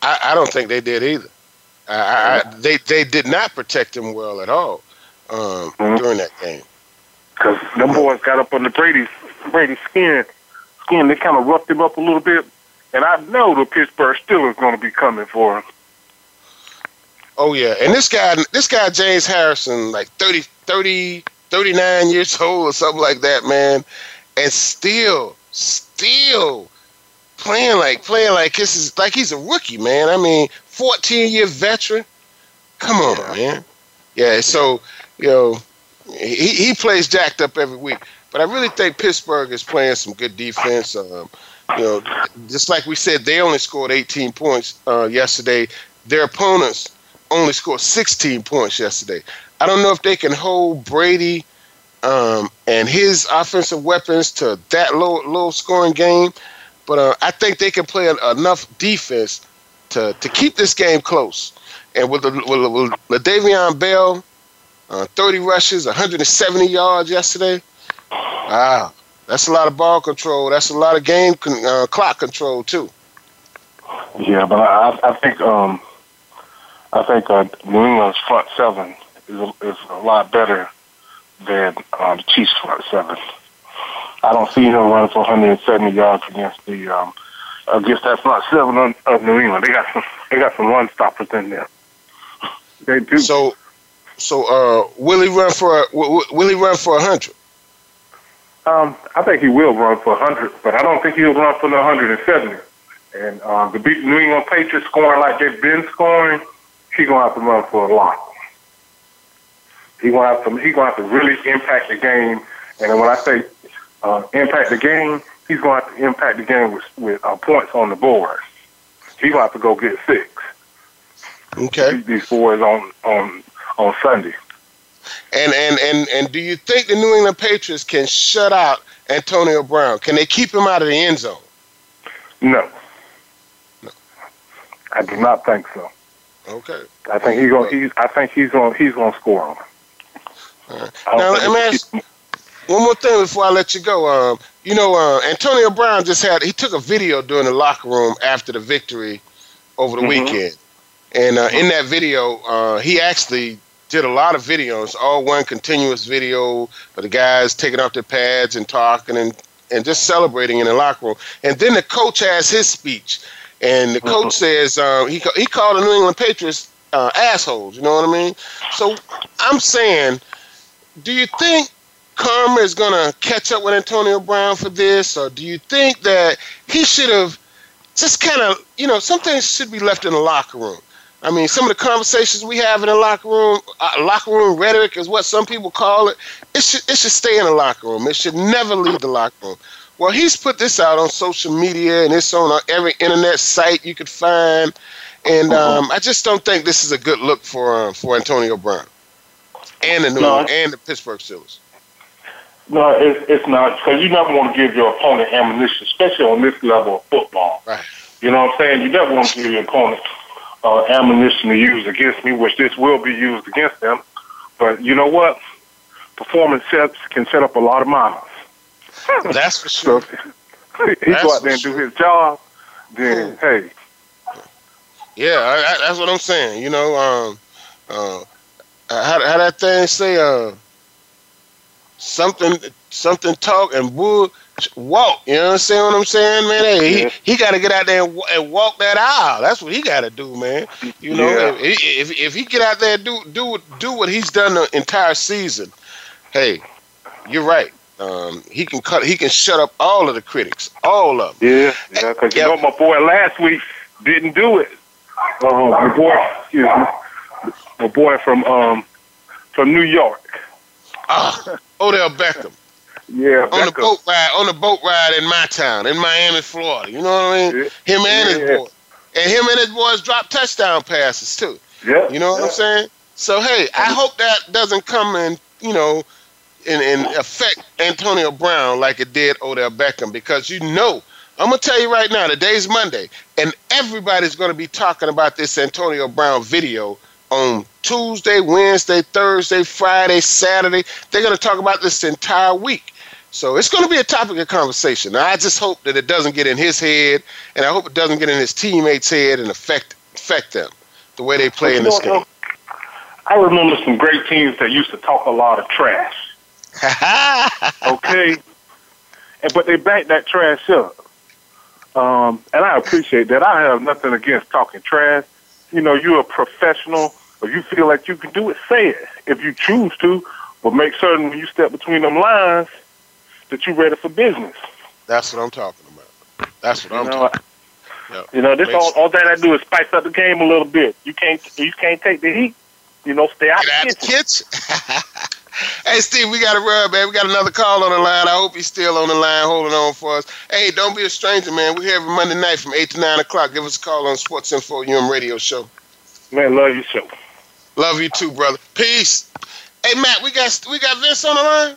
I, I don't think they did either. I, I, they they did not protect him well at all um, mm-hmm. during that game. Because them boys got up on the Brady Brady skin, skin. They kind of roughed him up a little bit, and I know the Pittsburgh Steelers going to be coming for him. Oh yeah, and this guy, this guy James Harrison, like 30, 30, 39 years old or something like that, man, and still, still playing like playing like this is like he's a rookie, man. I mean, fourteen year veteran. Come on, yeah. man. Yeah, so you know, he he plays jacked up every week, but I really think Pittsburgh is playing some good defense. Um, you know, just like we said, they only scored 18 points uh, yesterday. Their opponents only scored 16 points yesterday. I don't know if they can hold Brady um, and his offensive weapons to that low low scoring game. But uh, I think they can play enough defense to, to keep this game close. And with, the, with, with Bell, uh, 30 rushes, 170 yards yesterday. Wow, that's a lot of ball control. That's a lot of game con- uh, clock control too. Yeah, but I, I think um, I think uh, New England's front seven is a, is a lot better than um, the Chiefs' front seven. I don't see him running for 170 yards against the um, against that front seven of New England. They got some they got some run stoppers in there. They do. So, so uh, will he run for will he run for 100? Um, I think he will run for 100, but I don't think he'll run for the 170. And um, to beat the New England Patriots scoring like they've been scoring, he's gonna have to run for a lot. He gonna have to he gonna have to really impact the game. And when I say uh, impact the game, he's going to have to impact the game with, with uh, points on the board. He's going to have to go get six. Okay. These boys on on on Sunday. And and and and do you think the New England Patriots can shut out Antonio Brown? Can they keep him out of the end zone? No. No. I do not think so. Okay. I think he's going. He's. I think he's going. He's going to score on. Right. Now let me ask one more thing before I let you go. Um, you know, uh, Antonio Brown just had he took a video during the locker room after the victory over the mm-hmm. weekend, and uh, in that video, uh, he actually did a lot of videos, all one continuous video of the guys taking off their pads and talking and and just celebrating in the locker room. And then the coach has his speech, and the coach mm-hmm. says um, he he called the New England Patriots uh, assholes. You know what I mean? So I'm saying, do you think karma is going to catch up with Antonio Brown for this, or do you think that he should have just kind of, you know, some things should be left in the locker room? I mean, some of the conversations we have in the locker room, uh, locker room rhetoric is what some people call it. It should it should stay in the locker room. It should never leave the locker room. Well, he's put this out on social media and it's on every internet site you could find, and um, I just don't think this is a good look for uh, for Antonio Brown and the New no. and the Pittsburgh Steelers. No, it's, it's not because you never want to give your opponent ammunition, especially on this level of football. Right. You know what I'm saying? You never want to give your opponent uh, ammunition to use against me, which this will be used against them. But you know what? Performance sets can set up a lot of miles. That's for sure. So if he go out there and do his job, then hey. Yeah, I, I, that's what I'm saying. You know, um, uh, how how that thing say? Uh, something something talk and wood walk. You know what I'm saying? What I'm saying, man? Hey, Yeah. he, he got to get out there and, and walk that aisle. That's what he got to do, man. You know, Yeah. if, if if he get out there and do do do what he's done the entire season, hey, you're right. Um, he can cut. He can shut up all of the critics, all of them. Yeah, yeah, because you know my boy last week didn't do it. Um, my boy, excuse me, my boy from um from New York. Ah, Odell Beckham. Yeah, on the boat ride, on the boat ride in my town, in Miami, Florida. You know what I mean? Him and his boy, and him and his boys drop touchdown passes too. Yeah, You know what I'm saying? So hey, I hope that doesn't come in, you know, and, and affect Antonio Brown like it did Odell Beckham because you know, I'm gonna tell you right now, today's Monday, and everybody's gonna be talking about this Antonio Brown video on Tuesday, Wednesday, Thursday, Friday, Saturday. They're gonna talk about this entire week. So it's going to be a topic of conversation. Now, I just hope that it doesn't get in his head, and I hope it doesn't get in his teammates' head and affect affect them the way they play in this know, game. I remember some great teams that used to talk a lot of trash. okay, and but they back that trash up. Um, and I appreciate that. I have nothing against talking trash. You know, you're a professional. If you feel like you can do it, say it. If you choose to, but make certain when you step between them lines that you're ready for business. That's what I'm talking about. That's what I'm know, talking. Yep. You know, this all, all that I do is spice up the game a little bit. You can't you can't take the heat. You know, stay out Get out the the kitchen. kitchen. hey, Steve, we got to run, man. We got another call on the line. I hope he's still on the line holding on for us. Hey, don't be a stranger, man. We're here every Monday night from 8 to 9 o'clock. Give us a call on Sports Info UM Radio Show. Man, love you show. Love you too, brother. Peace. Hey, Matt, we got we got Vince on the line?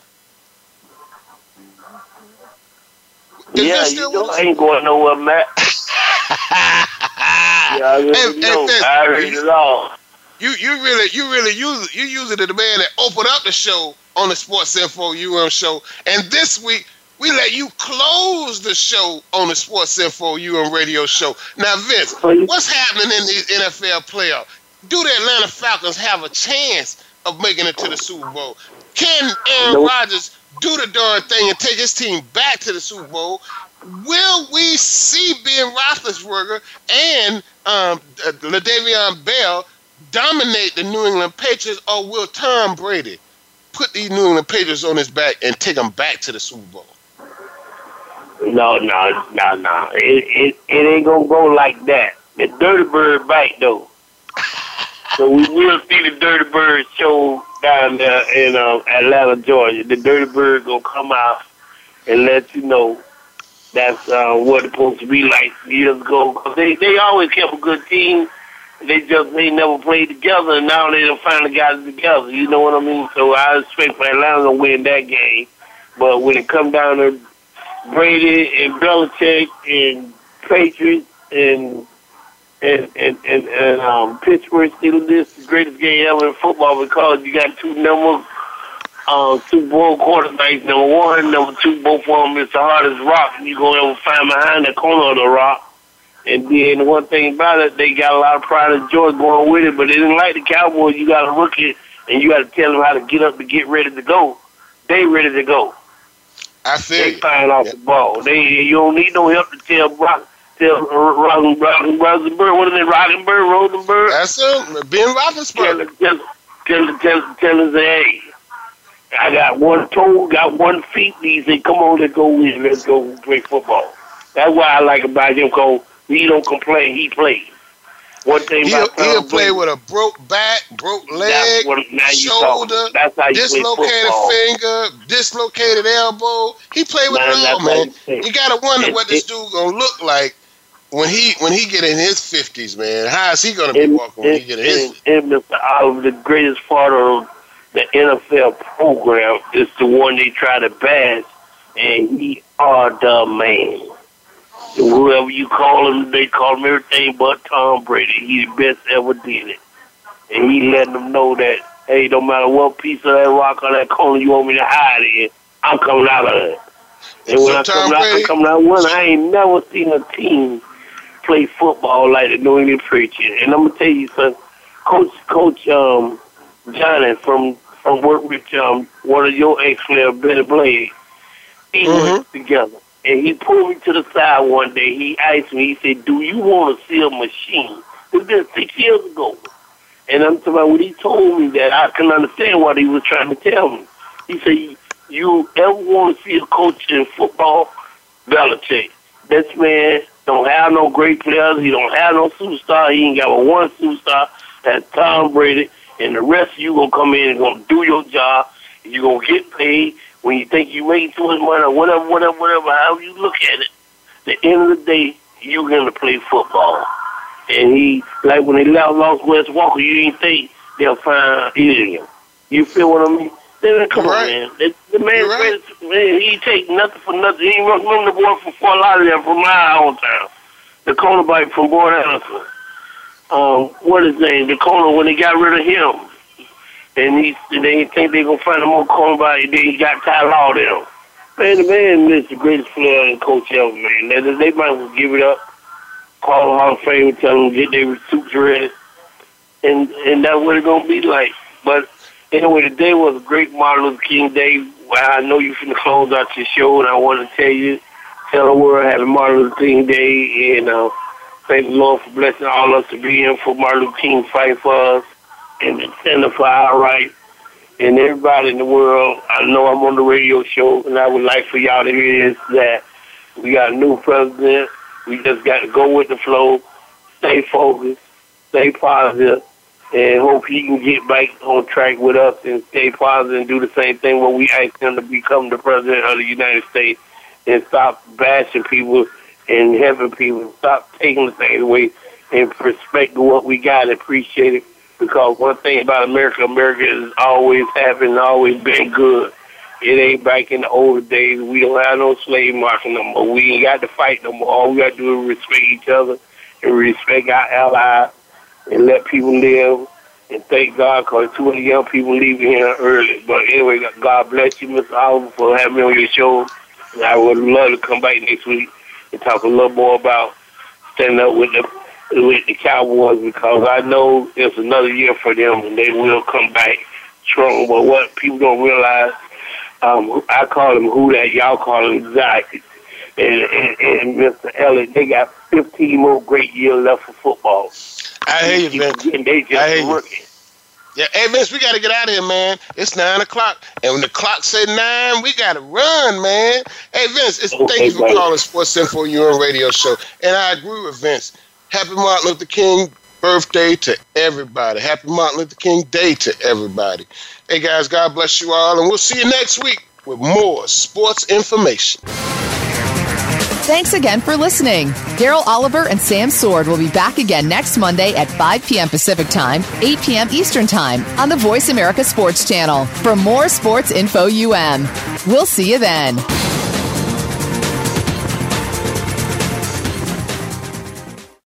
Is yeah, Vince you still know with? I ain't going nowhere, Matt. yeah, I already Hey, hey. Vince, I heard it all. You you really you really use you use it to the man that opened up the show on the Sports Info UM show, and this week we let you close the show on the Sports Info UM radio show. Now, Vince, what's happening in the NFL playoff? Do the Atlanta Falcons have a chance of making it to the Super Bowl? Can Aaron Nope. Rodgers do the darn thing and take his team back to the Super Bowl? Will we see Ben Roethlisberger and um, uh, Le'Veon Bell dominate the New England Patriots, or will Tom Brady put these New England Patriots on his back and take them back to the Super Bowl? No, no, no, no. It, it it ain't gonna go like that. The Dirty Bird bite though. so we will see the Dirty Bird show down there in um, Atlanta, Georgia. The Dirty Bird gonna come out and let you know that's uh, what it's supposed to be like years ago. 'Cause they they always kept a good team. They just they never played together, and now they done finally got it together. You know what I mean? So I expect Atlanta to win that game. But when it come down to Brady and Belichick and Patriots and and and and, and um, Pittsburgh Steelers, this is the greatest game ever in football because you got two number uh, Super Bowl quarterbacks. Number one, number two, both of them is the hardest rock you gonna ever find behind the corner of the rock. And then the one thing about it, they got a lot of pride and joy going with it, but they didn't like the Cowboys. You got to rookie, and you got to tell them how to get up to get ready to go. They ready to go. I feel they flying off the ball. They you don't need no help to tell Brock, tell Rosen, Rosen, Rosenberg, what is it, Rosenberg, Rosenberg? That's it. Ben Roethlisberger. Tell, tell, tell, tell, tell us, hey, I got one toe, got one feet. He said, come on, let's go win. Let's go play football. That's what I like about him, because he don't complain. He plays. One thing He'll, about he'll play with a broke back, broke leg, what- shoulder. That's how dislocated finger, dislocated elbow. He played with Man, it all, man. you. You gotta wonder It- what this it- dude gonna look like when he when he get in his fifties, man. How is he gonna be and, walking when he get in his? and, and Mr. Oliver, the greatest part of the NFL program is the one they try to bash, and he are the man. Whoever you call him, they call him everything but Tom Brady. He the best ever did it. And he letting them know that, hey, no matter what piece of that rock or that corner you want me to hide in, I'm coming out of it. And when I come out, I'm coming out one, I ain't never seen a team play football like the New England Patriots. And I'm gonna tell you, son, Coach Coach um Johnny from from work with um one of your ex players, Benny Blade. He mm-hmm. together. And he pulled me to the side one day. He asked me, he said, Do you want to see a machine? Was been six years ago. And I'm talking about when he told me that, I can understand what he was trying to tell me. He said, You ever want to see a coach in football? Belichick. This man don't have no great players. He don't have no superstar. He ain't got a one superstar. That's Tom Brady. And the rest of you to come in and to do your job. You're going to get paid when you think you made too much money or whatever, whatever, whatever, however you look at it, the end of the day, you're going to play football. And he, like when they left lost Wes Welker, you didn't think they'll find him. You feel what I mean? Then come on, man. The, the man, right. man, he take nothing for nothing. He remember the boy from Fort Lauderdale from my hometown, the corner cornerback from Boyd Anderson. Um, what is his name? The corner when they got rid of him and he they think they gonna find a more cornerback. Then he got Ty Law there. Man, the man is the greatest player and coach ever, man. They, they might as well give it up, call the Hall of Fame, and tell them get their suits ready, and and that's what it's gonna be like. But anyway, today was a great Martin Luther King Day. Well, I know you finna close out your show, and I want to tell you, tell the world happy Martin Luther King Day, and uh, thank the Lord for blessing all of us to be in for Martin Luther King fight for us and the Center for Our Rights and everybody in the world. I know I'm on the radio show, and I would like for y'all to hear this, that we got a new president. We just got to go with the flow, stay focused, stay positive, and hope he can get back on track with us and stay positive and do the same thing when we ask him to become the president of the United States and stop bashing people and having people stop taking the things away and respect what we got and appreciate it because one thing about America, America is always having, always been good. It ain't back in the old days. We don't have no slave market no more. We ain't got to fight no more. All we got to do is respect each other and respect our allies and let people live. And thank God because too many young people leaving here early. But anyway, God bless you, Mr. Oliver, for having me on your show. And I would love to come back next week and talk a little more about standing up with the with the Cowboys because I know it's another year for them and they will come back strong. But what people don't realize, um, I call them who that, y'all call them Zach. And, and, and Mr. Elliott, they got 15 more great years left for football. I hear you, man. And they just I hear working. You. Yeah, hey Vince, we gotta get out of here, man. It's nine o'clock, and when the clock said nine, we gotta run, man. Hey Vince, it's, Okay, thank you for buddy. calling Sports Info UN Radio Show, and I agree with Vince. Happy Martin Luther King birthday to everybody. Happy Martin Luther King Day to everybody. Hey guys, God bless you all, and we'll see you next week with more sports information. Thanks again for listening. Daryl Oliver and Sam Sword will be back again next Monday at 5 p.m. Pacific Time, 8 p.m. Eastern Time on the Voice America Sports Channel for more sports info UM. We'll see you then.